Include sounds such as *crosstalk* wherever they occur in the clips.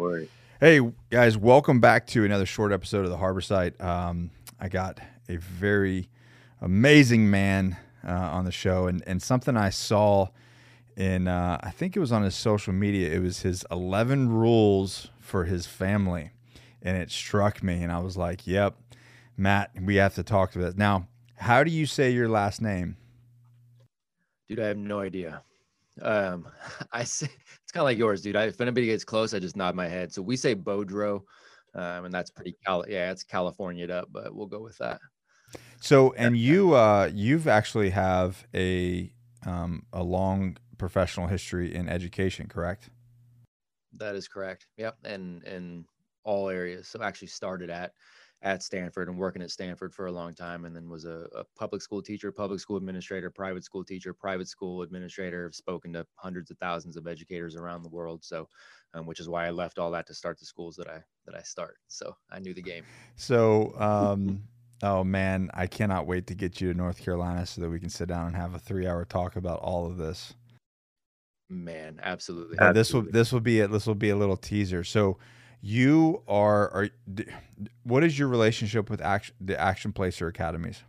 worries. Hey guys, welcome back to another short episode of the Harbor Site. Um, I got a very amazing man uh, on the show, and and something I saw in uh, I think it was on his social media. It was his eleven rules for his family, and it struck me, and I was like, "Yep, Matt, we have to talk to this now." How do you say your last name? Dude, I have no idea. Um, *laughs* I say it's kind of like yours, dude. I, if anybody gets close, I just nod my head. So we say Beaudreau, um, and that's pretty Cal. Yeah, it's California'd up, but we'll go with that. So, and you, uh, you've actually have a um, a long professional history in education, correct? That is correct. Yep, and in all areas. So, actually started at at Stanford and working at Stanford for a long time, and then was a, a, public school teacher, public school administrator, private school teacher, private school administrator. I've spoken to hundreds of thousands of educators around the world. So, um, which is why I left all that to start the schools that I that I start. So I knew the game. So, um, oh man, I cannot wait to get you to North Carolina so that we can sit down and have a three-hour talk about all of this. Man, absolutely. Uh, this will this will be a, this will be a little teaser. So you are are what is your relationship with Acton the Acton placer academies?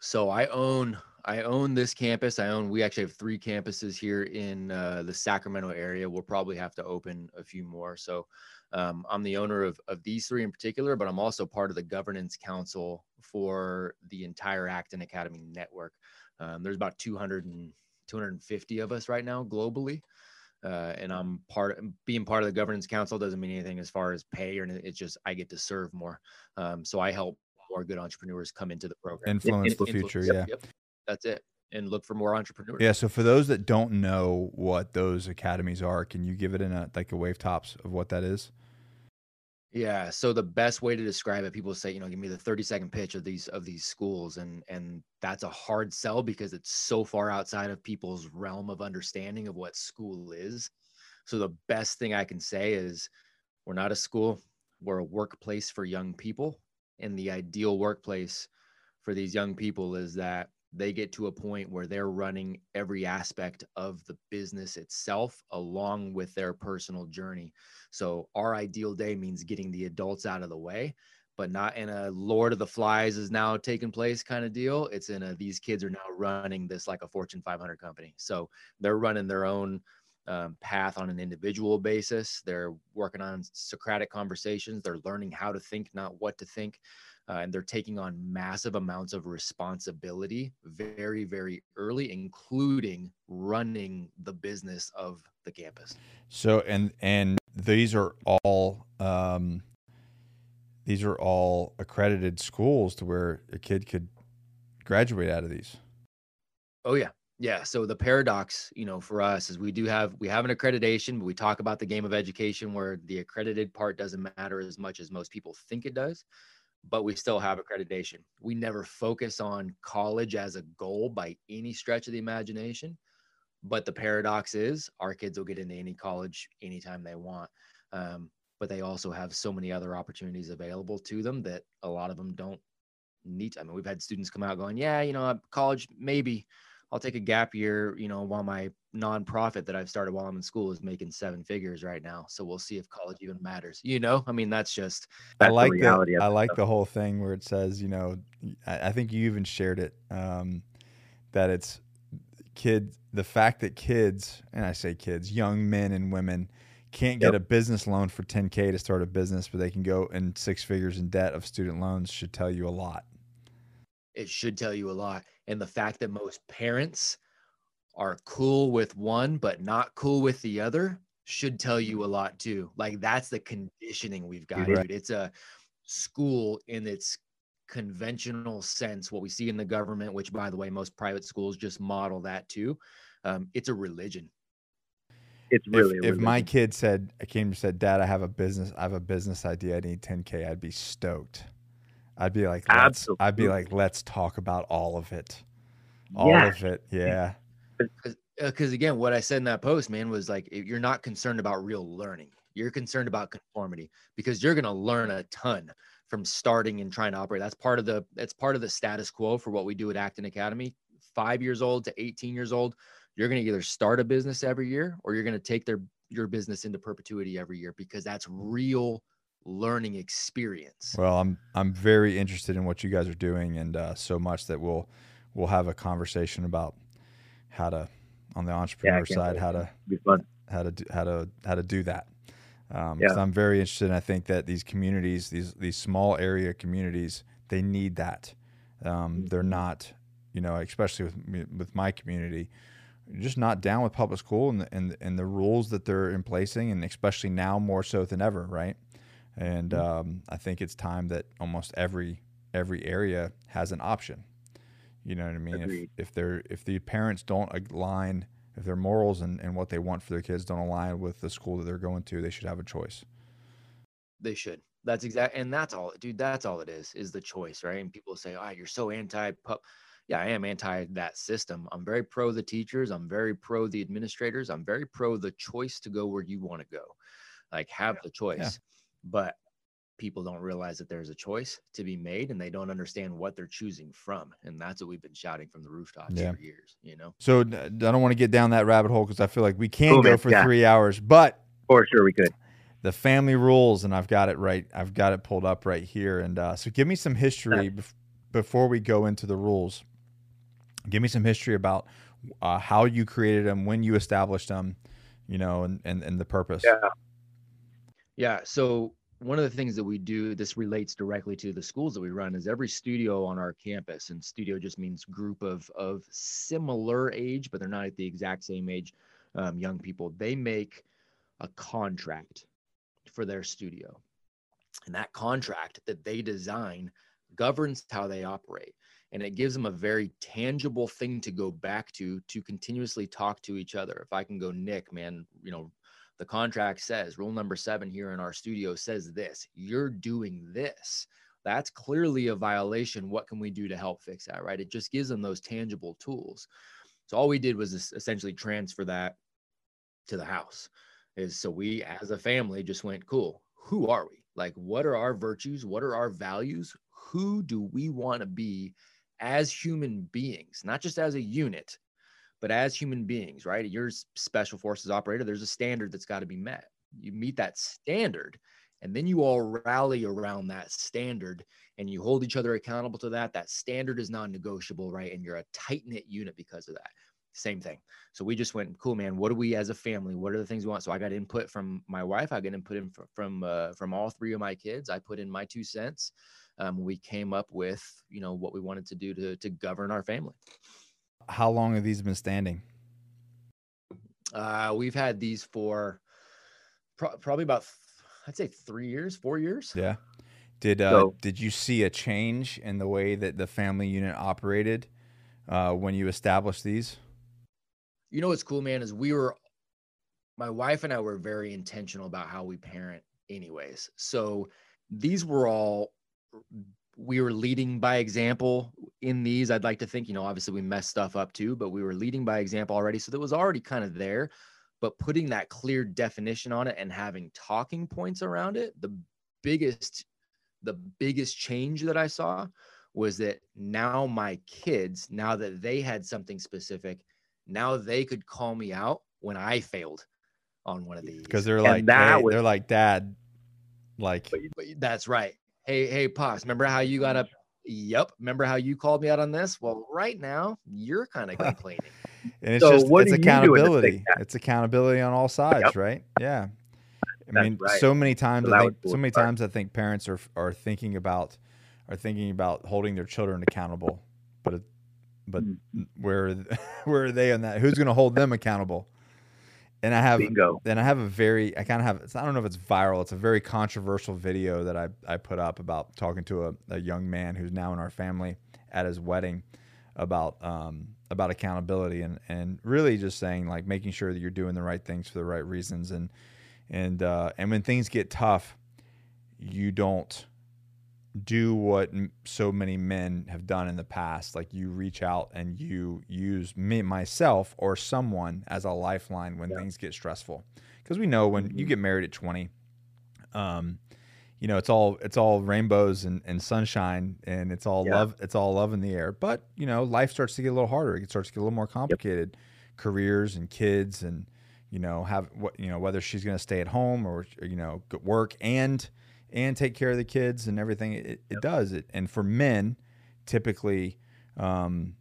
So i own i own this campus. I own we actually have three campuses here in uh, the sacramento area. We'll probably have to open a few more. So um, i'm the owner of, of these three in particular but i'm also part of the governance council for the entire acton academy network. Um, there's about 200 and 250 of us right now globally uh, and I'm part being part of the governance council doesn't mean anything as far as pay or anything. It's just I get to serve more. Um, so I help more good entrepreneurs come into the program. Influence in, the influence, future, yep, yeah. Yep, that's it. And look for more entrepreneurs. Yeah. So for those that don't know what those academies are, can you give it in a like a wave tops of what that is? Yeah. So the best way to describe it, people say, you know, give me the 30 second pitch of these of these schools. And and that's a hard sell because it's so far outside of people's realm of understanding of what school is. So the best thing I can say is we're not a school, we're a workplace for young people. And the ideal workplace for these young people is that they get to a point where they're running every aspect of the business itself along with their personal journey. So our ideal day means getting the adults out of the way, but not in a Lord of the Flies is now taking place kind of deal. It's in a these kids are now running this like a Fortune 500 company. So they're running their own um, path on an individual basis. They're working on Socratic conversations. They're learning how to think, not what to think uh, and they're taking on massive amounts of responsibility very very early including running the business of the campus. So and and these are all um, these are all accredited schools to where a kid could graduate out of these. Oh yeah. Yeah. So the paradox you know for us is we do have we have an accreditation but we talk about the game of education where the accredited part doesn't matter as much as most people think it does but we still have accreditation. We never focus on college as a goal by any stretch of the imagination. But the paradox is our kids will get into any college anytime they want. Um, but they also have so many other opportunities available to them that a lot of them don't need. To. I mean, we've had students come out going, yeah, you know, college, maybe, I'll take a gap year, you know, while my nonprofit that I've started while I'm in school is making seven figures right now. So we'll see if college even matters. You know, I mean, that's just. That's I like the, the I like stuff. the whole thing where it says, you know, I, I think you even shared it um, that it's kids. The fact that kids, and I say kids, young men and women, can't get yep. a business loan for 10k to start a business, but they can go in six figures in debt of student loans should tell you a lot. It should tell you a lot and the fact that most parents are cool with one but not cool with the other should tell you a lot too. Like that's the conditioning we've got, right. dude. It's a school in its conventional sense, what we see in the government, which by the way, most private schools just model that too. Um, it's a religion. It's really if, if my kid said I came and said, Dad, I have a business, I have a business idea, I need 10K, I'd be stoked. I'd be like, let's, Absolutely. I'd be like, let's talk about all of it, all yeah. of it, yeah. Because uh, again, what I said in that post, man, was like, you're not concerned about real learning. You're concerned about conformity because you're going to learn a ton from starting and trying to operate. That's part of the that's part of the status quo for what we do at Acton Academy. Five years old to 18 years old, you're going to either start a business every year or you're going to take their your business into perpetuity every year because that's real learning experience. Well, I'm I'm very interested in what you guys are doing, and uh, so much that we'll we'll have a conversation about how to on the entrepreneur can't side how to how to do, how to how to do that. Um, Yeah. I'm very interested. And I think that these communities, these these small area communities, they need that. Um, they're not, you know, especially with me, with my community, just not down with public school and the, and and the rules that they're in placing, and especially now more so than ever, right? And um, I think it's time that almost every every area has an option. You know what I mean? If Agreed. if they're if the parents don't align, if their morals and, and what they want for their kids don't align with the school that they're going to, they should have a choice. They should. That's exact, and that's all, dude. That's all it is, is the choice, right? And people say, "Oh, you're so anti-pup." Yeah, I am anti that system. I'm very pro the teachers. I'm very pro the administrators. I'm very pro the choice to go where you want to go, like have the choice. But people don't realize that there's a choice to be made, and they don't understand what they're choosing from. And that's what we've been shouting from the rooftops Yeah. for years. You know, So i don't want to get down that rabbit hole because I feel like we can Cool, go man. for Yeah. three hours, but For sure, we could. the family rules, and I've got it right. I've got it pulled up right here. And uh, so give me some history bef- before we go into the rules. Give me some history about uh, how you created them, when you established them, you know, and, and, and the purpose. Yeah. Yeah. So one of the things that we do, this relates directly to the schools that we run, is every studio on our campus, and studio just means group of of similar age, but they're not at the exact same age. Um, young people, they make a contract for their studio, and that contract that they design governs how they operate, and it gives them a very tangible thing to go back to to continuously talk to each other. If I can go, Nick, man, you know, the contract says rule number seven here in our studio says this you're doing this. That's clearly a violation. What can we do to help fix that right? It just gives them those tangible tools. So all we did was essentially transfer that to the house. Is so we as a family just went cool. Who are we? Like what are our virtues? What are our values? Who do we want to be as human beings? Not just as a unit but as human beings, right? You're special forces operator. There's a standard that's got to be met. You meet that standard, and then you all rally around that standard and you hold each other accountable to that. That standard is non negotiable, right? And you're a tight knit unit because of that. Same thing. So we just went, cool, man. What do we as a family? What are the things we want? So I got input from my wife. I got input in from from, uh, from all three of my kids. I put in my two cents. Um, we came up with, you know, what we wanted to do to to govern our family. How long have these been standing? Uh, we've had these for pro- probably about, I'd say three years, four years. Yeah. Did uh, So- did you see a change in the way that the family unit operated uh, when you established these? You know what's cool, man, is we were, my wife and I were very intentional about how we parent, anyways. So these were all, we were leading by example in these. I'd like to think, you know, obviously we messed stuff up too, but we were leading by example already. So that was already kind of there. But putting that clear definition on it and having talking points around it, the biggest, the biggest change that I saw was that now my kids, now that they had something specific, now they could call me out when I failed on one of these. Because they're like that hey, was- they're like dad, like But that's right. Hey, hey, pops, remember how you got up? Yep. Remember how you called me out on this? Well, right now you're kind of *laughs* complaining. and it's So just what it's you do in accountability. It's accountability on all sides, right? Yeah. I That's mean, right. so many times So I think so many part. times I think parents are are thinking about are thinking about holding their children accountable, but it, but Mm. where *laughs* where are they on that? Who's going to hold them accountable? And I have Bingo. then I have a very I kind of have it's, I don't know if it's viral. It's a very controversial video that I I put up about talking to a, a young man who's now in our family at his wedding about um about accountability and and really just saying like making sure that you're doing the right things for the right reasons and and uh and when things get tough you don't do what m- so many men have done in the past like you reach out and you use me myself or someone as a lifeline when Yeah. things get stressful because we know when you Mhm. get married at 20 um you know it's all it's all rainbows and, and sunshine and it's all Yeah. love it's all love in the air but you know life starts to get a little harder it starts to get a little more complicated careers and kids and you know, have what you know whether she's going to stay at home or you know work and and take care of the kids and everything. It, it Yep. does it. And for men, typically, um,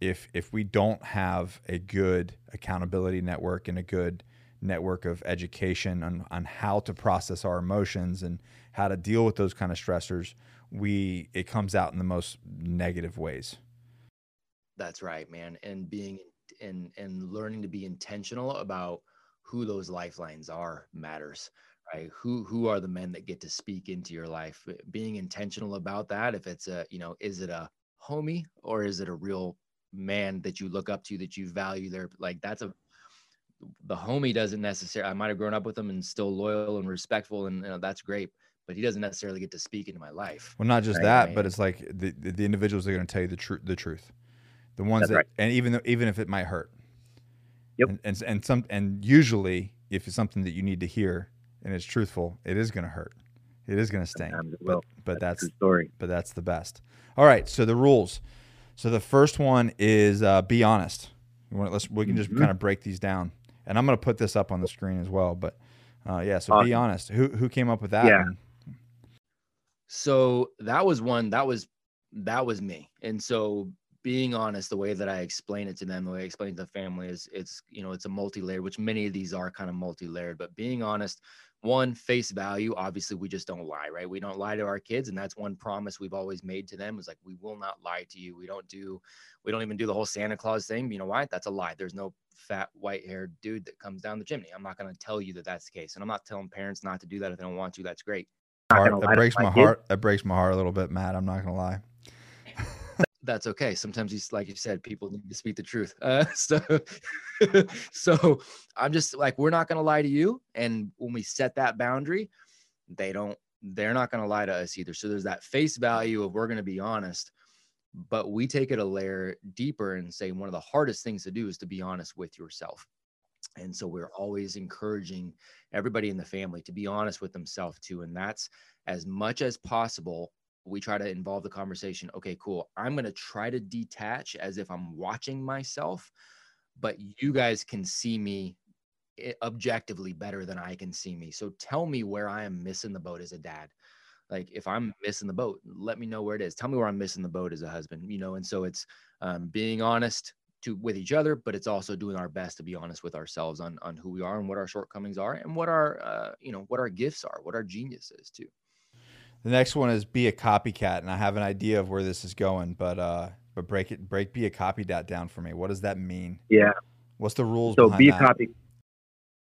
if if we don't have a good accountability network and a good network of education on, on how to process our emotions and how to deal with those kind of stressors, we it comes out in the most negative ways. That's right, man. And being and and learning to be intentional about who those lifelines are matters, right? Who who are the men that get to speak into your life? Uh, Being intentional about that. If it's a, you know, is it a homie or is it a real man that you look up to that you value their like that's a the homie doesn't necessarily I might have grown up with him and still loyal and respectful and you know, that's great, but he doesn't necessarily get to speak into my life. Well, not just Right, that, but it's like the the, individuals that are going to tell you the truth. The truth, the ones that, right. and even though, even if it might hurt. Yep. And, and and some and usually, if it's something that you need to hear and it's truthful, it is going to hurt. It is going to sting. But but that's True story. but that's the best. All right. So the rules. So the first one is uh, be honest. You want, let's we can just Mhm. kind of break these down, and I'm going to put this up on the screen as well. But uh, yeah. So be honest. Who who came up with that? Yeah. one? So that was one that was that was me. And so being honest, the way that I explain it to them, the way I explain it to the family is it's you know it's a multi-layered, which many of these are kind of multi-layered. But being honest, one face value, obviously we just don't lie, right? We don't lie to our kids, and that's one promise we've always made to them is like we will not lie to you. We don't do, we don't even do the whole Santa Claus thing. You know why? That's a lie. There's no fat white-haired dude that comes down the chimney. I'm not going to tell you that that's the case, and I'm not telling parents not to do that if they don't want to. That's great. Heart- that breaks my my heart. That breaks my heart a little bit, Matt. I'm not gonna lie. That's okay. Sometimes you, like you said, people need to speak the truth. Uh, *laughs* so, *laughs* so I'm just like, we're not going to lie to you. And when we set that boundary, they don't, they're not going to lie to us either. So there's that face value of we're going to be honest, but we take it a layer deeper and say one of the hardest things to do is to be honest with yourself. And so we're always encouraging everybody in the family to be honest with themselves too. And that's as much as possible we try to involve the conversation. Okay, cool. I'm going to try to detach as if I'm watching myself, but you guys can see me objectively better than I can see me. So tell me where I am missing the boat as a dad. Like if I'm missing the boat, let me know where it is. Tell me where I'm missing the boat as a husband, you know? And so it's um, being honest to with each other, but it's also doing our best to be honest with ourselves on, on who we are and what our shortcomings are and what our, uh, you know, what our gifts are, what our genius is too. The next one is be a copycat, and I have an idea of where this is going, but uh, but break it, break be a copycat down for me. What does that mean? Yeah. What's the rules So behind be a that? copy.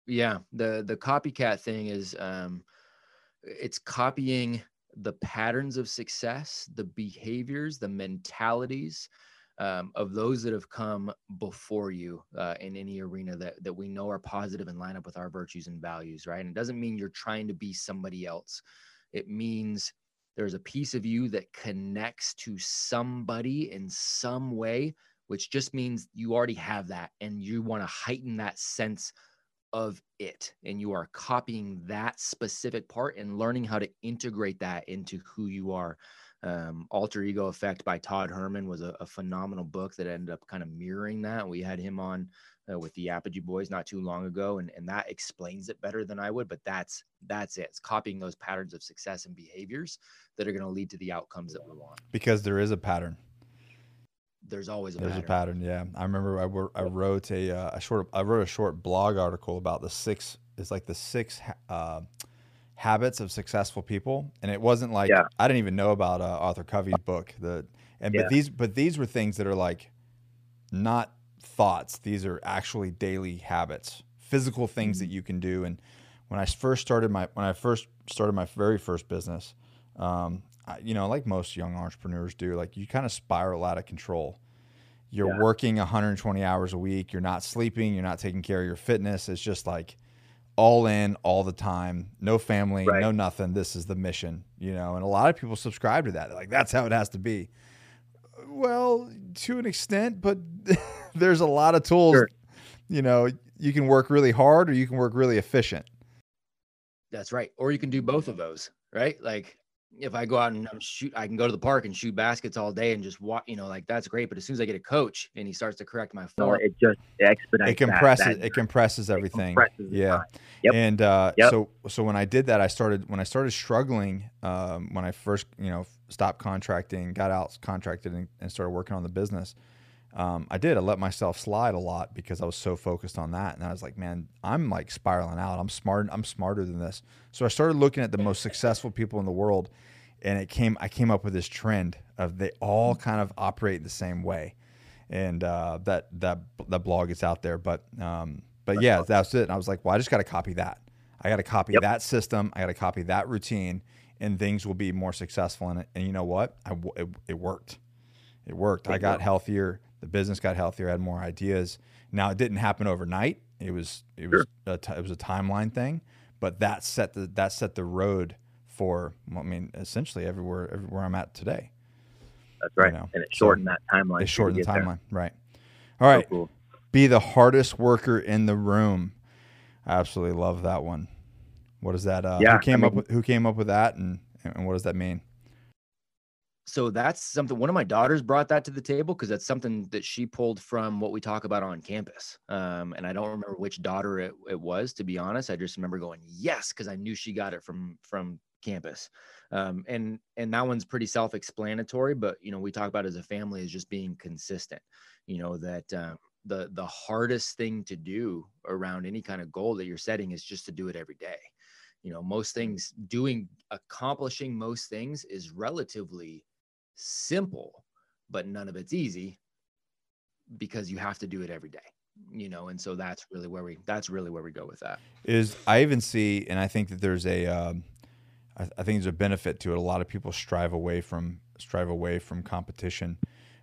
yeah the the copycat thing is um it's copying the patterns of success the behaviors the mentalities um, of those that have come before you uh, in any arena that, that we know are positive and line up with our virtues and values right and it doesn't mean you're trying to be somebody else it means there's a piece of you that connects to somebody in some way which just means you already have that and you want to heighten that sense of it. And you are copying that specific part and learning how to integrate that into who you are. Um, alter ego effect by todd herman was a, a phenomenal book that ended up kind of mirroring that. We had him on uh, with the apogee boys not too long ago and, and that explains it better than i would but that's that's it it's copying those patterns of success and behaviors that are going to lead to the outcomes that we want Because there is a pattern. there's always a There's pattern. a pattern. Yeah, I remember I, wor- I wrote a, uh, a short I wrote a short blog article about the six. It's like the six uh, habits of successful people, and it wasn't like Yeah. I didn't even know about uh, Arthur Covey's book. The and Yeah. but these but these were things that are like not thoughts. These are actually daily habits, physical things Mm-hmm. that you can do. And when I first started my when I first started my very first business, um, I, you know, like most young entrepreneurs do, like you kind of spiral out of control. You're Yeah. working 120 hours a week. You're not sleeping. You're not taking care of your fitness. It's just like all in all the time. No family, Right. no nothing. This is the mission, you know. And a lot of people subscribe to that. They're like, that's how it has to be. Well, to an extent, but *laughs* there's a lot of tools. Sure. You know, you can work really hard or you can work really efficient. That's right. Or you can do both of those, right? Like if I go out and I'm shoot, I can go to the park and shoot baskets all day and just walk, you know, like that's great. But as soon as I get a coach and he starts to correct my No, form, it just expedites. it compresses That, that it compresses everything compresses yeah. Yep. and uh, Yep. so so when i did that i started when i started struggling um, when i first you know stopped contracting got out contracted and, and started working on the business um, i did i let myself slide a lot because i was so focused on that and i was like man i'm like spiraling out i'm smart i'm smarter than this so i started looking at the most successful people in the world and it came i came up with this trend of they all kind of operate the same way and uh, that that that blog is out there. But um, but yeah, that's it. And I was like, well, I just got to copy that. I got to copy Yep. that system. I got to copy that routine, and things will be more successful in it. And you know what? I it, it worked. It worked. I got worked. healthier. The business got healthier. Had more ideas. Now it didn't happen overnight. It was it was a t- it was a timeline thing, but that set the that set the road for I mean essentially everywhere everywhere I'm at today. That's right. know, and it so shortened that timeline. You to shortened the get there. timeline, right? All right, So cool. be the hardest worker in the room. I absolutely love that one. What is that? Uh, Yeah, who came I up with who came up with that, and and what does that mean? So that's something one of my daughters brought that to the table because that's something that she pulled from what we talk about on campus um, and i don't remember which daughter it, it was to be honest i just remember going yes because i knew she got it from from campus um, and and that one's pretty self-explanatory but you know we talk about as a family is just being consistent you know that um, the the hardest thing to do around any kind of goal that you're setting is just to do it every day. You know most things doing accomplishing most things is relatively simple but none of it's easy because you have to do it every day you know? And so that's really where we that's really where we go with that. Is I even see, and I think that there's a, um, I, I think there's a benefit to it. A lot of people strive away from strive away from competition,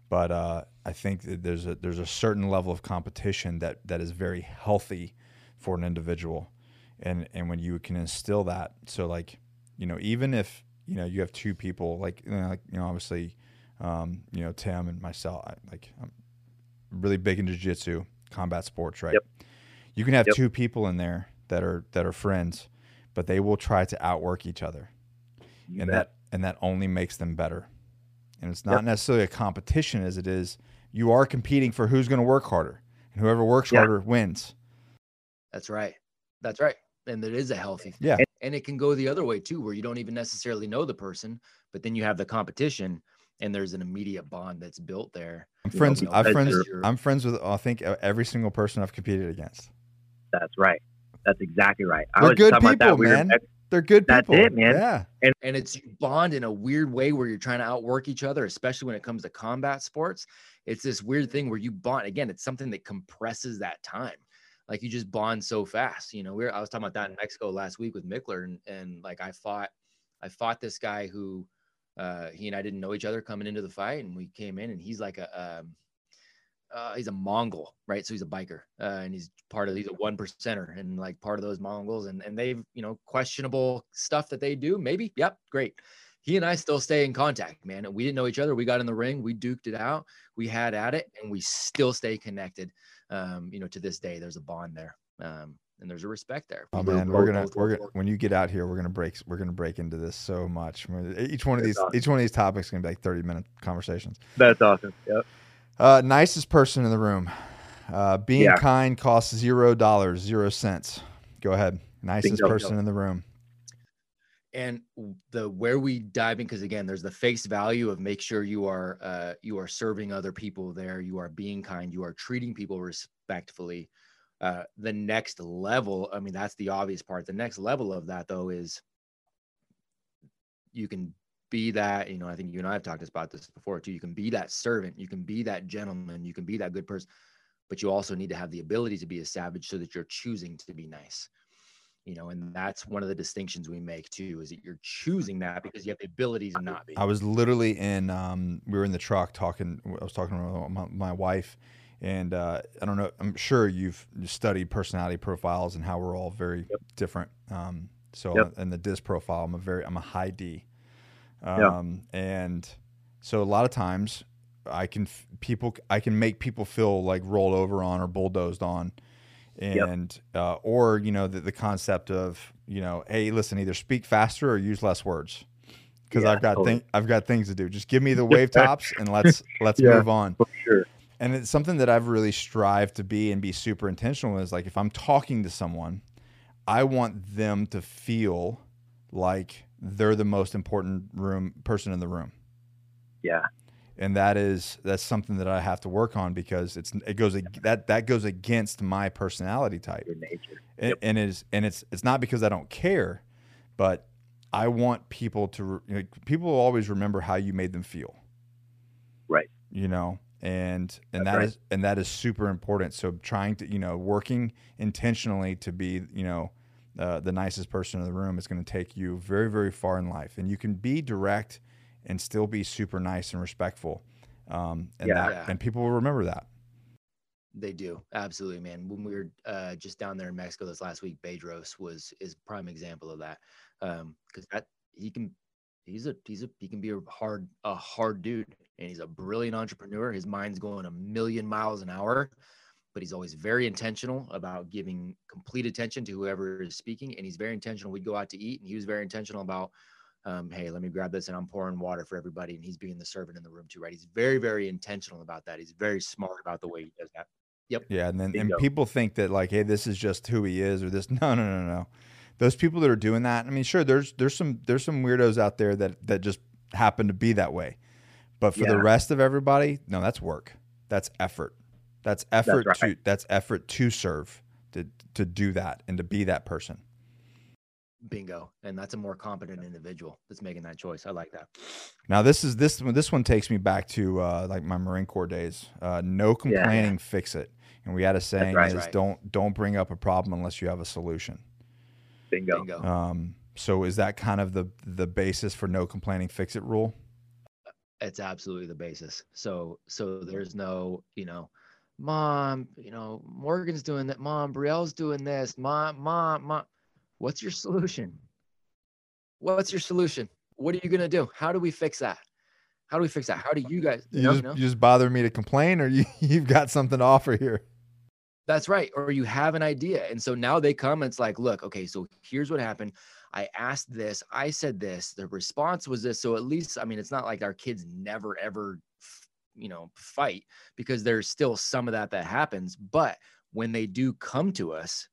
but uh, I think that there's a there's a certain level of competition that that is very healthy for an individual, and and when you can instill that, so like, you know, even if you know you have two people, like you know, like, you know obviously, um, you know Tim and myself, I, like I'm really big into jiu-jitsu, combat sports, right? Yep. You can have Yep. two people in there that are that are friends, but they will try to outwork each other, You and bet. that and that only makes them better. And it's not necessarily a competition as it is you are competing for who's going to work harder, and whoever works Yeah. harder wins. that's right that's right and it is a healthy Yeah. and it can go the other way too where you don't even necessarily know the person but then you have the competition and there's an immediate bond that's built there I'm You friends. you know, I'm friends. you're- I'm friends with I think uh, every single person I've competed against. That's right. That's exactly right. I They're was good talking about that. people, We were- man. They're good people That's people. it, man. Yeah. and and it's bond in a weird way where you're trying to outwork each other especially when it comes to combat sports it's this weird thing where you bond again it's something that compresses that time like you just bond so fast you know we are i was talking about that in mexico last week with mickler and, and like i fought i fought this guy who uh he and i didn't know each other coming into the fight and we came in and he's like a um uh, he's a Mongol, right? So he's a biker, uh, and he's part of he's a one percenter, and like part of those Mongols, and and they've you know questionable stuff that they do. Maybe, yep, great. He and I still stay in contact, man. And we didn't know each other. We got in the ring, we duked it out, we had at it, and we still stay connected. Um, you know, to this day, there's a bond there, um, and there's a respect there. Oh People man, who we're both- gonna both we're work gonna when you get out here, we're gonna break we're gonna break into this so much. Each one of That's these awesome. each one of these topics is gonna be like thirty minute conversations. That's awesome. Yep. Uh, nicest person in the room. Uh, being Yeah. kind costs zero dollars, zero cents. Go ahead. Nicest Bingo. person in the room. And the where we dive in because again there's the face value of make sure you are uh, you are serving other people there you are being kind you are treating people respectfully. Uh, the next level i mean that's the obvious part. The next level of that though is you can be that you know i think you and i have talked about this before too. You can be that servant you can be that gentleman you can be that good person but you also need to have the ability to be a savage so that you're choosing to be nice you know and that's one of the distinctions we make too is that you're choosing that because you have the ability to not be I was literally in. Um, we were in the truck talking. I was talking to my, my wife, and uh, I don't know. I'm sure you've studied personality profiles and how we're all very different. Um, so Yep. in the DISC profile, I'm a very I'm a high D, um, and so a lot of times I can f- people I can make people feel like rolled over on or bulldozed on. Yep. And uh, or you know the, the concept of you know hey listen either speak faster or use less words because Yeah, I've got totally. thing, I've got things to do. Just give me the *laughs* wave tops and let's let's Yeah. move on. Sure. And it's something that I've really strived to be and be super intentional is like if I'm talking to someone, I want them to feel like they're the most important room person in the room. Yeah. And that is that's something that I have to work on because it's it goes that that goes against my personality type. Your nature. And, Yep. and it's and it's it's not because I don't care, but I want people to you know, people will always remember how you made them feel. Right. You know, and and That's that right. is and that is super important. So trying to you know working intentionally to be you know uh, the nicest person in the room is going to take you very very far in life, and you can be direct and still be super nice and respectful. Um, and Yeah. that, Yeah. and people will remember that. They do absolutely, man. When we were uh, just down there in Mexico this last week, Bedros was is prime example of that. Um, because that he can, he's a he's a he can be a hard a hard dude, and he's a brilliant entrepreneur. His mind's going a million miles an hour, but he's always very intentional about giving complete attention to whoever is speaking, and he's very intentional. We'd go out to eat, and he was very intentional about. Um, hey, let me grab this and I'm pouring water for everybody. And he's being the servant in the room too, right? He's very, very intentional about that. He's very smart about the way he does that. Yep. Yeah, and then and people think that like, hey, this is just who he is, or this. *laughs* No, no, no, no. Those people that are doing that. I mean, sure, there's there's some there's some weirdos out there that that just happen to be that way, but for the rest of everybody, no, that's work. That's effort. That's effort right. to that's effort to serve to to do that and to be that person. Bingo. And that's a more competent individual that's making that choice. I like that. Now this is this one. This one takes me back to uh, like my Marine Corps days. Uh, no complaining, fix it. And we had a saying right. is Right. don't don't bring up a problem unless you have a solution. Bingo. Bingo. Um, so is that kind of the the basis for no complaining, fix it rule? it's absolutely the basis. So so there's no, you know, mom, you know, Morgan's doing that, mom, Brielle's doing this, mom, mom, mom. What's your solution? What's your solution? What are you gonna do? How do we fix that? How do we fix that? How do you guys You, you just, know? you just bother me to complain, or *laughs* you you've got something to offer here. That's right. Or you have an idea. And so now they come and it's like, look, okay, so here's what happened. I asked this, I said this, the response was this. So at least, I mean, it's not like our kids never ever, you know, fight because there's still some of that that happens. But when they do come to us,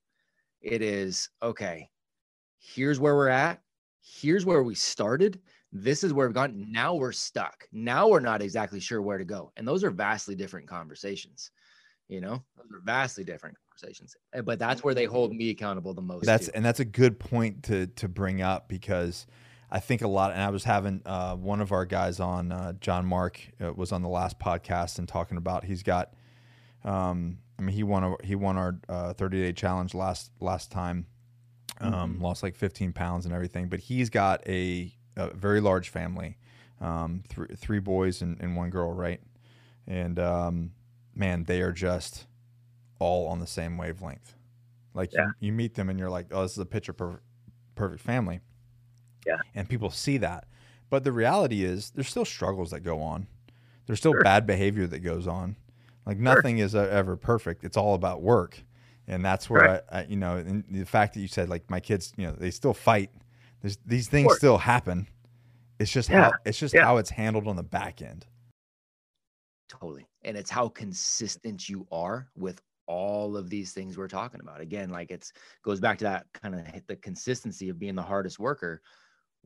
it is okay, here's where we're at. Here's where we started. This is where we've gone. Now we're stuck. Now we're not exactly sure where to go. And those are vastly different conversations you know those are vastly different conversations Uh, but that's where they hold me accountable the most That's too. and that's a good point to to bring up because I think a lot. And I was having uh, one of our guys on, uh, John Mark, uh, was on the last podcast and talking about he's got. Um, I mean, he won a, he won our uh, 30 day challenge last last time. Um, Lost like 15 pounds and everything, but he's got a, a very large family, um, three three boys and, and one girl, right? And um, man, they are just all on the same wavelength. Like Yeah. you, you meet them and you're like, oh, this is a picture per- perfect family. Yeah. And people see that. But the reality is there's still struggles that go on. There's still Sure. bad behavior that goes on. Like nothing is uh, ever perfect. It's all about work. And that's where Correct. I, I, you know, and the fact that you said like my kids, you know, they still fight. There's, these things still happen. It's just Yeah. how it's just Yeah. how it's handled on the back end. totally and it's how consistent you are with all of these things we're talking about again like it's goes back to that kind of the consistency of being the hardest worker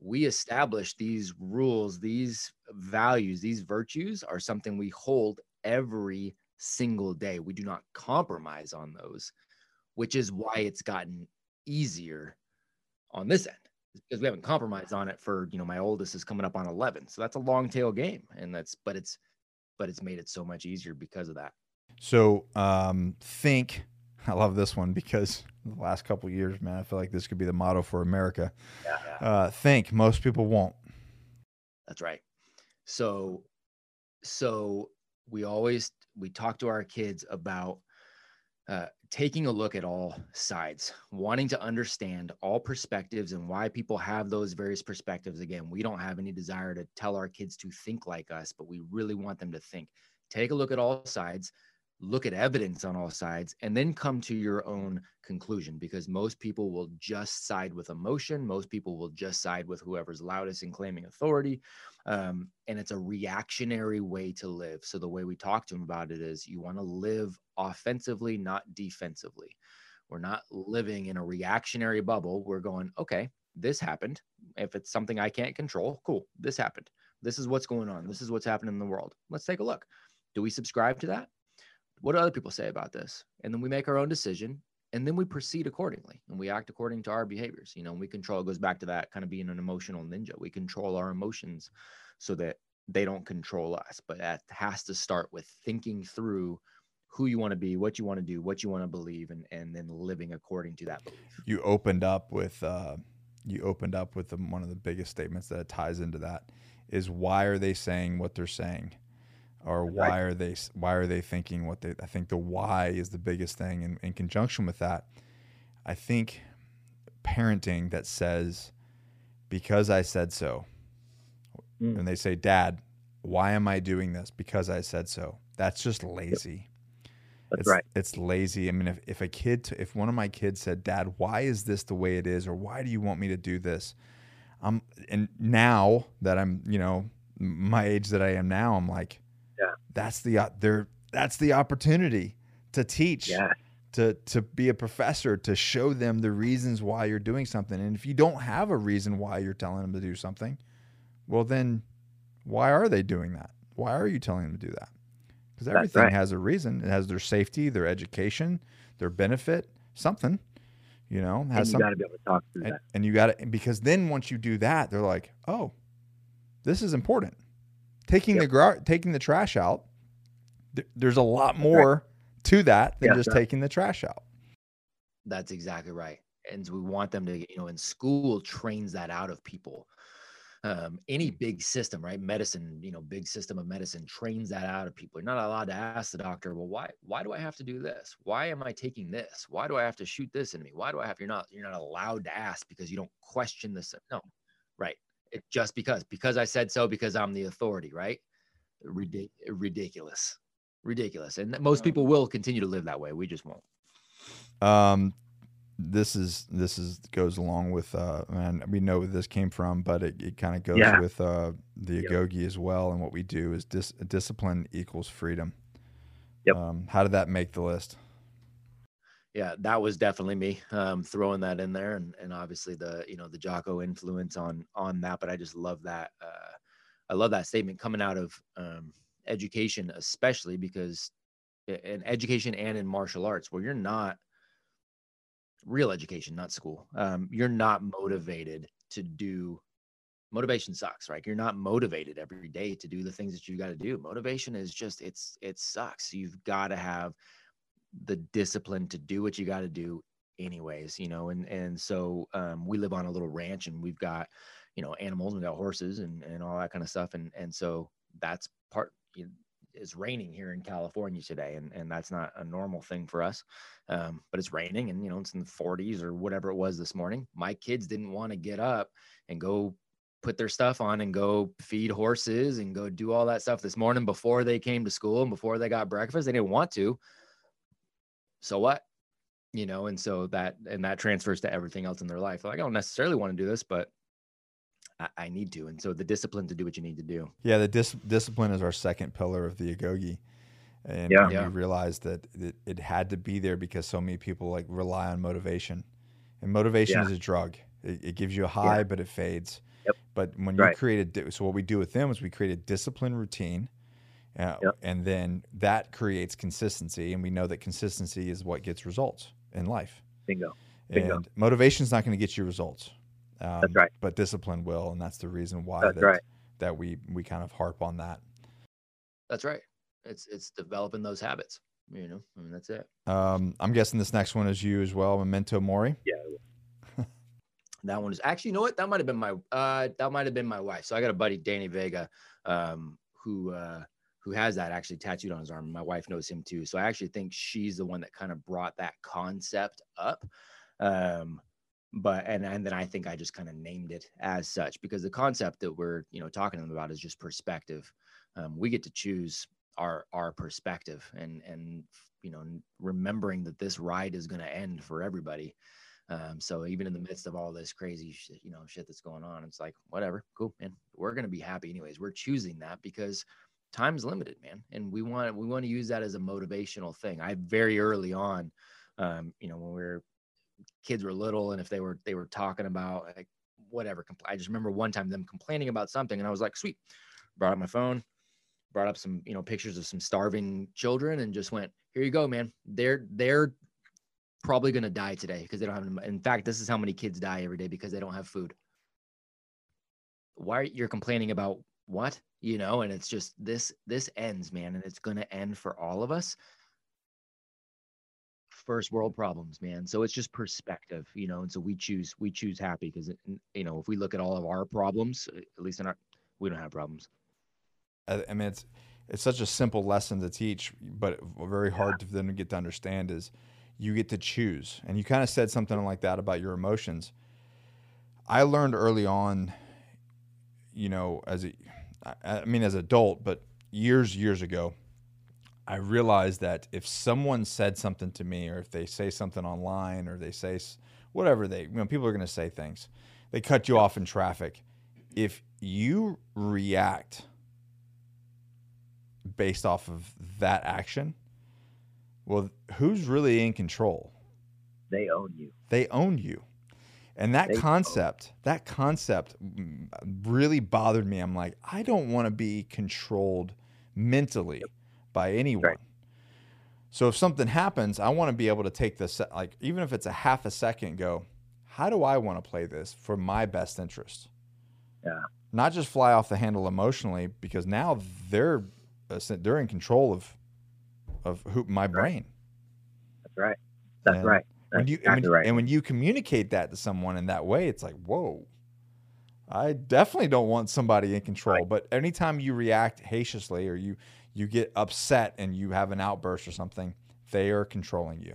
we establish these rules these values these virtues are something we hold every single day we do not compromise on those which is why it's gotten easier on this end because we haven't compromised on it for you know my oldest is coming up on 11 so that's a long tail game and that's but it's but it's made it so much easier because of that So um, think. *laughs* I love this one because the last couple of years, man, I feel like this could be the motto for America. yeah Uh, think. Most people won't. that's right so so we always we talk to our kids about uh, taking a look at all sides wanting to understand all perspectives and why people have those various perspectives. Again we don't have any desire to tell our kids to think like us but we really want them to think. Take a look at all sides look at evidence on all sides and then come to your own conclusion because most people will just side with emotion. Most people will just side with whoever's loudest in claiming authority. Um, and it's a reactionary way to live. So the way we talk to them about it is you want to live offensively not defensively. We're not living in a reactionary bubble. We're going okay this happened. If it's something i can't control cool this happened. This is what's going on. This is what's happening in the world. Let's take a look. Do we subscribe to that what do other people say about this? And then we make our own decision and then we proceed accordingly and we act according to our behaviors. You know, we control, it goes back to that kind of being an emotional ninja. We control our emotions so that they don't control us. But that has to start with thinking through who you want to be, what you want to do, what you want to believe, and and then living according to that belief. You opened up with uh, you opened up with the, one of the biggest statements that ties into that is why are they saying what they're saying? Or why right. are they why are they thinking what they I think the why is the biggest thing in, in conjunction with that. I think parenting that says because I said so. Mm. and they say dad why am I doing this because I said so? That's just lazy. That's it's, right. it's lazy. I mean if, if a kid t- if one of my kids said dad why is this the way it is or why do you want me to do this? I'm and now that I'm you know my age that I am now I'm like yeah. That's the uh, there that's the opportunity to teach. Yeah. To, to be a professor to show them the reasons why you're doing something and if you don't have a reason why you're telling them to do something well then why are they doing that why are you telling them to do that because everything right. has a reason it has their safety their education their benefit something you know has and you got to be able to talk through and, that and you got to because then once you do that they're like oh this is important taking yep. the gar- taking the trash out th- there's a lot more right. to that than just taking the trash out. That's exactly right and we want them to you know in school trains that out of people. Um, any big system right medicine you know big system of medicine trains that out of people. You're not allowed to ask the doctor well why why do i have to do this? Why am i taking this? Why do i have to shoot this in me? Why do i have you're not you're not allowed to ask because you don't question this no right it just because because I said so because I'm the authority, right? Ridic- ridiculous, ridiculous, and most people will continue to live that way. We just won't. Um, this is this is goes along with uh, and we know where this came from, but it, it kind of goes yeah. with uh the yep. Agoge as well. And what we do is dis- discipline equals freedom. Yep. Um, how did that make the list? Yeah, that was definitely me um, throwing that in there, and and obviously the you know the Jocko influence on on that. But I just love that. Uh, I love that statement coming out of um, education, especially because in education and in martial arts, where you're not real education, not school, um, you're not motivated to do. Motivation sucks, right? You're not motivated every day to do the things that you got to do. Motivation is just it's it sucks. You've got to have the discipline to do what you got to do anyways you know and and so um, we live on a little ranch and we've got you know animals we got horses and and all that kind of stuff and and so that's part you know, it's raining here in California today, and, and that's not a normal thing for us. Um, but it's raining, and you know it's in the 40s or whatever it was this morning. My kids didn't want to get up and go put their stuff on and go feed horses and go do all that stuff this morning before they came to school and before they got breakfast. They didn't want to, so what? You know, and so that and that transfers to everything else in their life. Like I don't necessarily want to do this, but I, I need to. And so the discipline to do what you need to do. Yeah, the dis- discipline is our second pillar of the Agoge. And yeah. we realized that it, it, had to be there because so many people like rely on motivation. And motivation yeah. is a drug. It, it, gives you a high, yeah. but it fades. Yep. But when you right. create a, so what we do with them is we create a discipline routine uh, yep. And then that creates consistency. And we know that consistency is what gets results in life. Bingo. Bingo. And motivation is not going to get you results. Um, that's right. But discipline will. And that's the reason why that's that, right. that we, we kind of harp on that. That's right. It's, it's developing those habits. You know, I mean, that's it. Um, I'm guessing this next one is you as well, Memento Mori. Yeah. *laughs* that one is actually, you know what? That might have been my, uh, that might have been my wife. So I got a buddy, Danny Vega, um, who, uh, who has that actually tattooed on his arm. My wife knows him too. So I actually think she's the one that kind of brought that concept up. Um, but and and then I think I just kind of named it as such because the concept that we're you know talking to them about is just perspective. Um, we get to choose our our perspective and and you know remembering that this ride is going to end for everybody um, so even in the midst of all this crazy shit, you know shit that's going on it's like whatever cool man we're going to be happy anyways we're choosing that because time's limited man and we want we want to use that as a motivational thing. I very early on um, you know when we were kids were little and if they were they were talking about like whatever i just remember one time them complaining about something and i was like sweet. Brought up my phone brought up some you know pictures of some starving children and just went here you go man. They're they're probably going to die today because they don't have in fact this is how many kids die every day because they don't have food. Why you're complaining about what? You know and it's just this this ends man and it's going to end for all of us. First world problems man. So it's just perspective you know and so we choose we choose happy because you know if we look at all of our problems at least in our we don't have problems. I, mean it's it's such a simple lesson to teach but very hard yeah. to them to get to understand is you get to choose and you kind of said something like that about your emotions. I learned early on you know as a i mean as an adult but years years ago I realized that if someone said something to me, or if they say something online, or they say whatever they, you know, people are going to say things. They cut you off in traffic. If you react based off of that action, well, who's really in control? They own you. They own you. And that concept, that concept mm, really bothered me. I'm like, I don't want to be controlled mentally. By anyone. Right. So if something happens, I want to be able to take this, like even if it's a half a second, go, how do I want to play this for my best interest? Yeah. Not just fly off the handle emotionally, because now they're uh, they're in control of of who my brain. That's right. That's and right. When you exactly and when, right. and when you communicate that to someone in that way, it's like, whoa. I definitely don't want somebody in control. Right. But anytime you react hastily or you you get upset and you have an outburst or something, they are controlling you.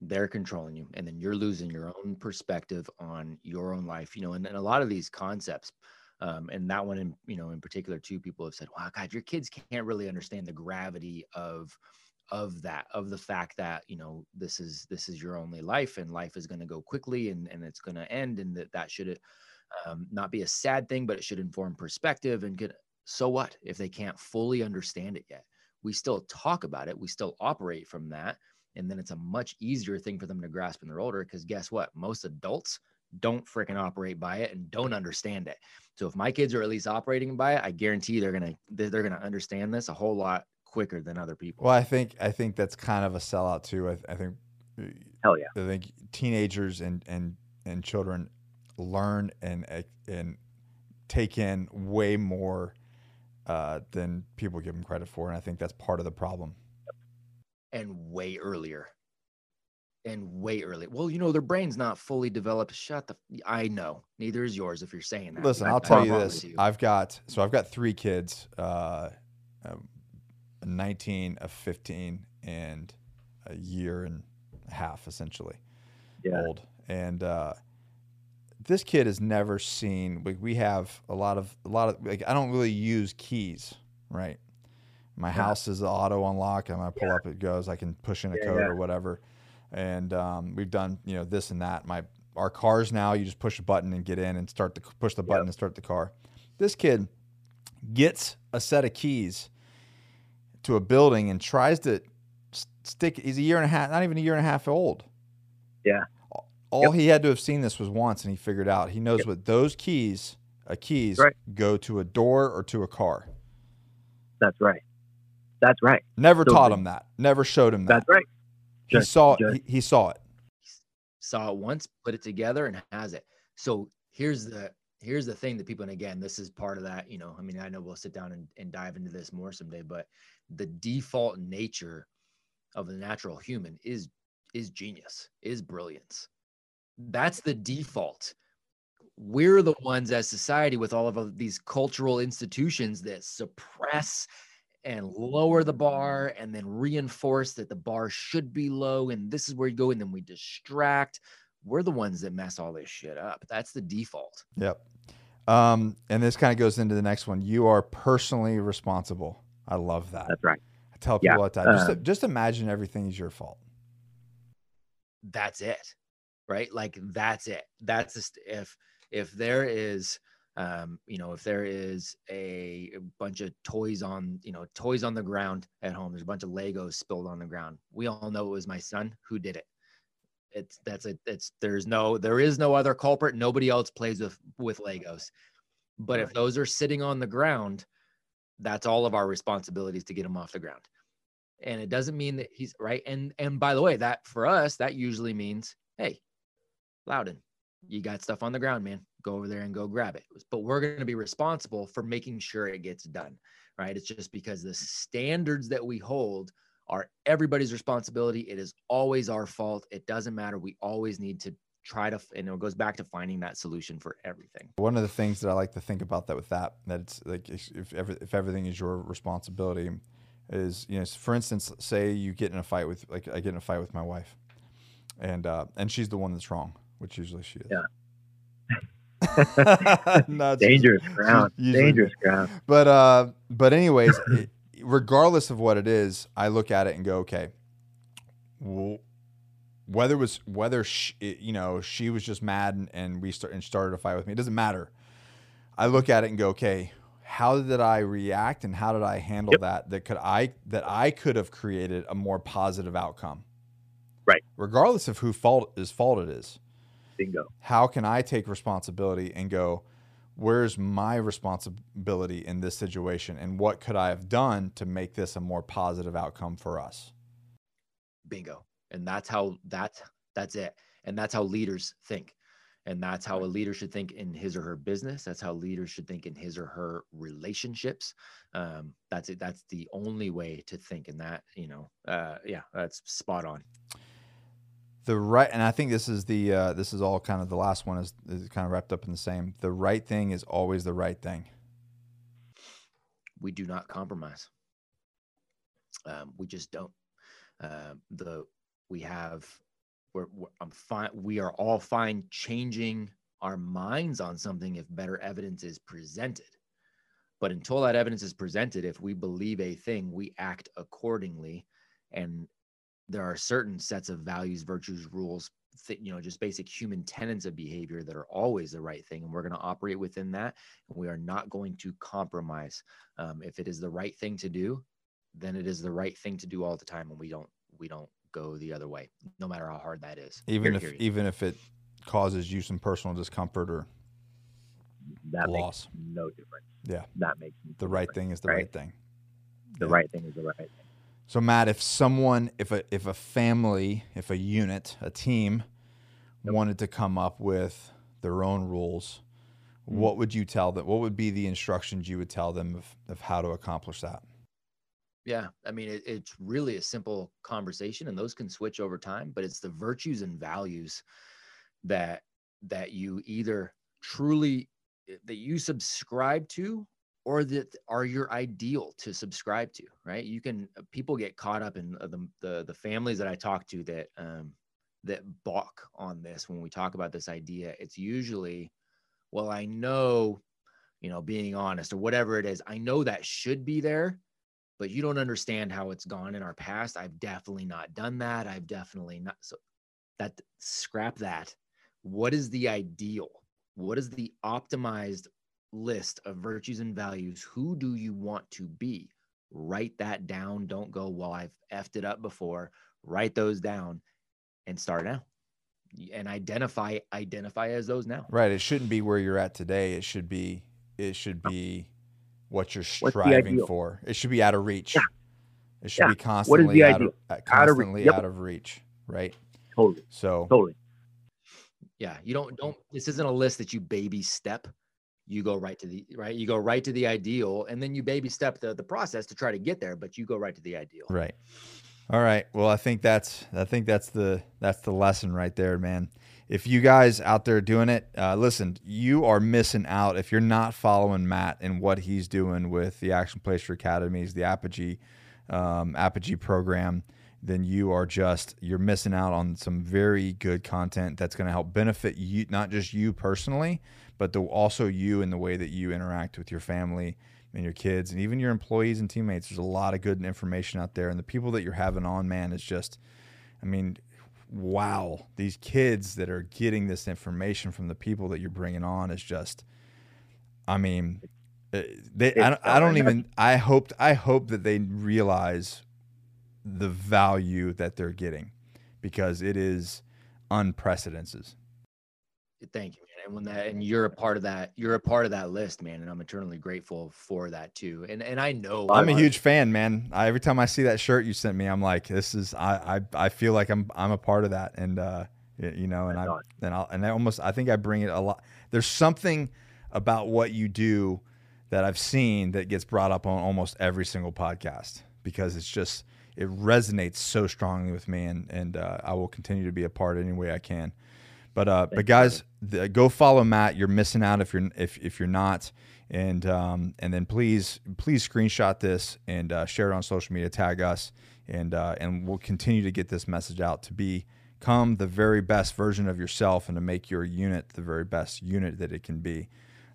They're controlling you. And then you're losing your own perspective on your own life. You know, and, and a lot of these concepts, um, and that one in, you know, in particular, too, people have said, wow, God, your kids can't really understand the gravity of of that of the fact that you know this is this is your only life and life is going to go quickly and and it's going to end and that that should um, not be a sad thing but it should inform perspective and get so what if they can't fully understand it yet? We still talk about it, we still operate from that. And then it's a much easier thing for them to grasp when they're older because guess what? Most adults don't freaking operate by it and don't understand it. So if my kids are at least operating by it, I guarantee they're gonna they're gonna understand this a whole lot quicker than other people. Well, I think I think that's kind of a sellout too. I, I think hell yeah. I think teenagers and and and children learn and and take in way more uh, than people give them credit for, and I think that's part of the problem. And way earlier, and way earlier. Well, you know, their brain's not fully developed. Shut the. I know. Neither is yours. If you're saying that. Listen, I'll tell you this. You. I've got so I've got three kids. Uh, um, 19, a 15, and a year and a half, essentially, yeah. old. And uh, this kid has never seen. We, we have a lot of a lot of like I don't really use keys, right? My yeah. house is auto unlock. I'm gonna pull yeah. up, it goes. I can push in a code or whatever. And um, we've done you know this and that. My our cars now, you just push a button and get in and start to push the button yep. and start the car. This kid gets a set of keys to a building and tries to stick. He's a year and a half, not even a year and a half old. Yeah all yep. he had to have seen this was once, and he figured out. He knows yep. what those keys, a keys, right. go to a door or to a car. That's right. That's right. Never so taught him that. Never showed him that. That's right. Just, he saw just, he, he saw it. Saw it once, put it together, and has it. So here's the here's the thing that people and again this is part of that you know i mean i know we'll sit down and, and dive into this more someday but the default nature of the natural human is is genius is brilliance. That's the default. We're the ones as society with all of these cultural institutions that suppress and lower the bar and then reinforce that the bar should be low and this is where you go and then we distract. We're the ones that mess all this shit up. That's the default. Yep. Um, and this kind of goes into the next one. You are personally responsible I love that. That's right. I tell Yeah, people all the time. Just, um, just imagine everything is your fault. that's it right like that's it that's just if if there is um you know if there is a bunch of toys on you know toys on the ground at home there's a bunch of legos spilled on the ground we all know it was my son who did it it's that's it it's there's no there is no other culprit nobody else plays with with legos but if those are sitting on the ground that's all of our responsibilities to get him off the ground. And it doesn't mean that he's right? And and by the way that for us that usually means hey loudon you got stuff on the ground man. Go over there and go grab it. But we're going to be responsible for making sure it gets done right? It's just because the standards that we hold are everybody's responsibility. It is always our fault. It doesn't matter. We always need to try to and it goes back to finding that solution for everything One of the things that I like to think about that with that that it's like if if, every, if everything is your responsibility is you know for instance say you get in a fight with like I get in a fight with my wife and uh, and she's the one that's wrong which usually she is. Yeah. *laughs* no, Dangerous ground. usually- Dangerous ground. but uh, but anyways, regardless of what it is, I look at it and go, okay, well, whether it was whether she, you know she was just mad and, and we start and started a fight with me, it doesn't matter. I look at it and go, okay, how did I react and how did I handle Yep. that? That could I that I could have created a more positive outcome, Right. Regardless of who fault is fault it is Bingo. how can I take responsibility and go, where's my responsibility in this situation? And what could I have done to make this a more positive outcome for us? bingo and that's how that's that's it. And that's how leaders think. And that's how a leader should think in his or her business. That's how leaders should think in his or her relationships. Um that's it. That's the only way to think and that you know uh yeah that's spot on. The right, and I think this is the uh, this is all kind of the last one is, is kind of wrapped up in the same. The right thing is always the right thing. we do not compromise. Um we just don't. Um the we have we're, we're i'm fine we are all fine changing our minds on something if better evidence is presented. But until that evidence is presented if we believe a thing we act accordingly. And there are certain sets of values virtues rules th- you know just basic human tenets of behavior that are always the right thing. And we're going to operate within that. And we are not going to compromise. Um, if it is the right thing to do then it is the right thing to do all the time. And we don't we don't go the other way no matter how hard that is Even Period, if period. even if it causes you some personal discomfort or That loss, makes no difference. Yeah. That makes the right thing is the right. right thing. The Yeah. right thing is the right thing. So Matt, if someone, if a if a family, if a unit, a team Yep. wanted to come up with their own rules, Mhm. what would you tell them? What would be the instructions you would tell them of, of how to accomplish that? Yeah, I mean, it, it's really a simple conversation, and those can switch over time. But it's the virtues and values that that you either truly eh, that you subscribe to, or that are your ideal to subscribe to. Right? You can uh, people get caught up in uh, the the, the families that I talk to that um, that balk on this when we talk about this idea. It's usually, well, I know, you know, being honest or whatever it is. I know that should be there but you don't understand how it's gone in our past. I've definitely not done that. I've definitely not. So that scrap that. What is the ideal? What is the optimized list of virtues and values? Who do you want to be? Write that down. Don't go, well, I've effed it up before. Write those down and start now. And identify identify as those now. Right. It shouldn't be where you're at today. It should be it should be what you're striving for. It should be out of reach. Yeah. It should Yeah. be constantly the out of, uh, Out of re- constantly yep. out of reach. Right. Totally. So Totally. Yeah, you don't don't this isn't a list that you baby step. You go right to the right, you go right to the ideal and then you baby step the the process to try to get there, but you go right to the ideal. Right. All right. Well, I think that's I think that's the that's the lesson right there, man. If you guys out there doing it, uh, listen, you are missing out if you're not following Matt and what he's doing with the Acton Placer Academies, the Apogee um, Apogee program. Then you are just you're missing out on some very good content that's going to help benefit you, not just you personally, but the, also you in the way that you interact with your family and your kids and even your employees and teammates. There's a lot of good information out there, and the people that you're having on, man, is just, I mean, wow. These kids that are getting this information from the people that you're bringing on is just, I mean, uh, they. I don't, I don't even. I hoped. I hope that they realize the value that they're getting because it is unprecedented. Thank you. And when that and you're a part of that, you're a part of that list, man. And I'm eternally grateful for that too. And and I know I'm a huge fan, man. I, every time I see that shirt you sent me, I'm like, this is I I, I feel like I'm I'm a part of that, and uh, you know, and I and I and I almost I think I bring it a lot. There's something about what you do that I've seen that gets brought up on almost every single podcast because it's just it resonates so strongly with me, and and uh, I will continue to be a part any way I can. But uh, but guys, the, go follow Matt. You're missing out if you're if if you're not, and um, and then please please screenshot this and uh, share it on social media. Tag us, and uh, and we'll continue to get this message out to become the very best version of yourself and to make your unit the very best unit that it can be.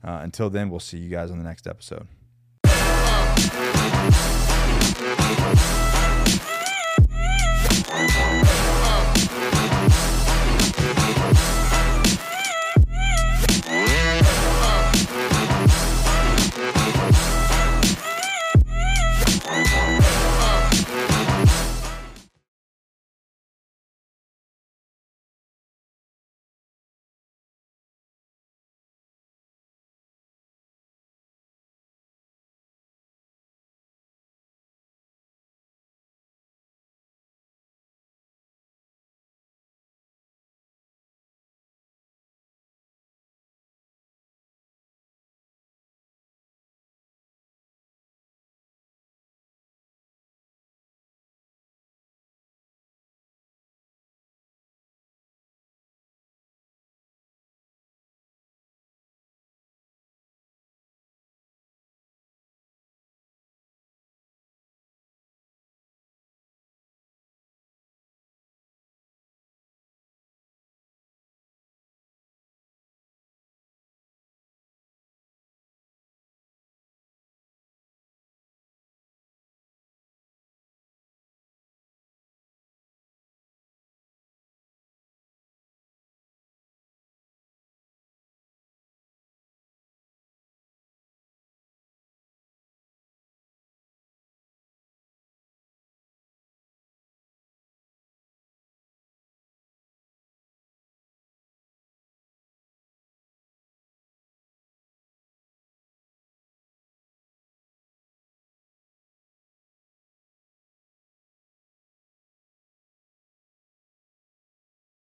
Uh, until then, we'll see you guys on the next episode.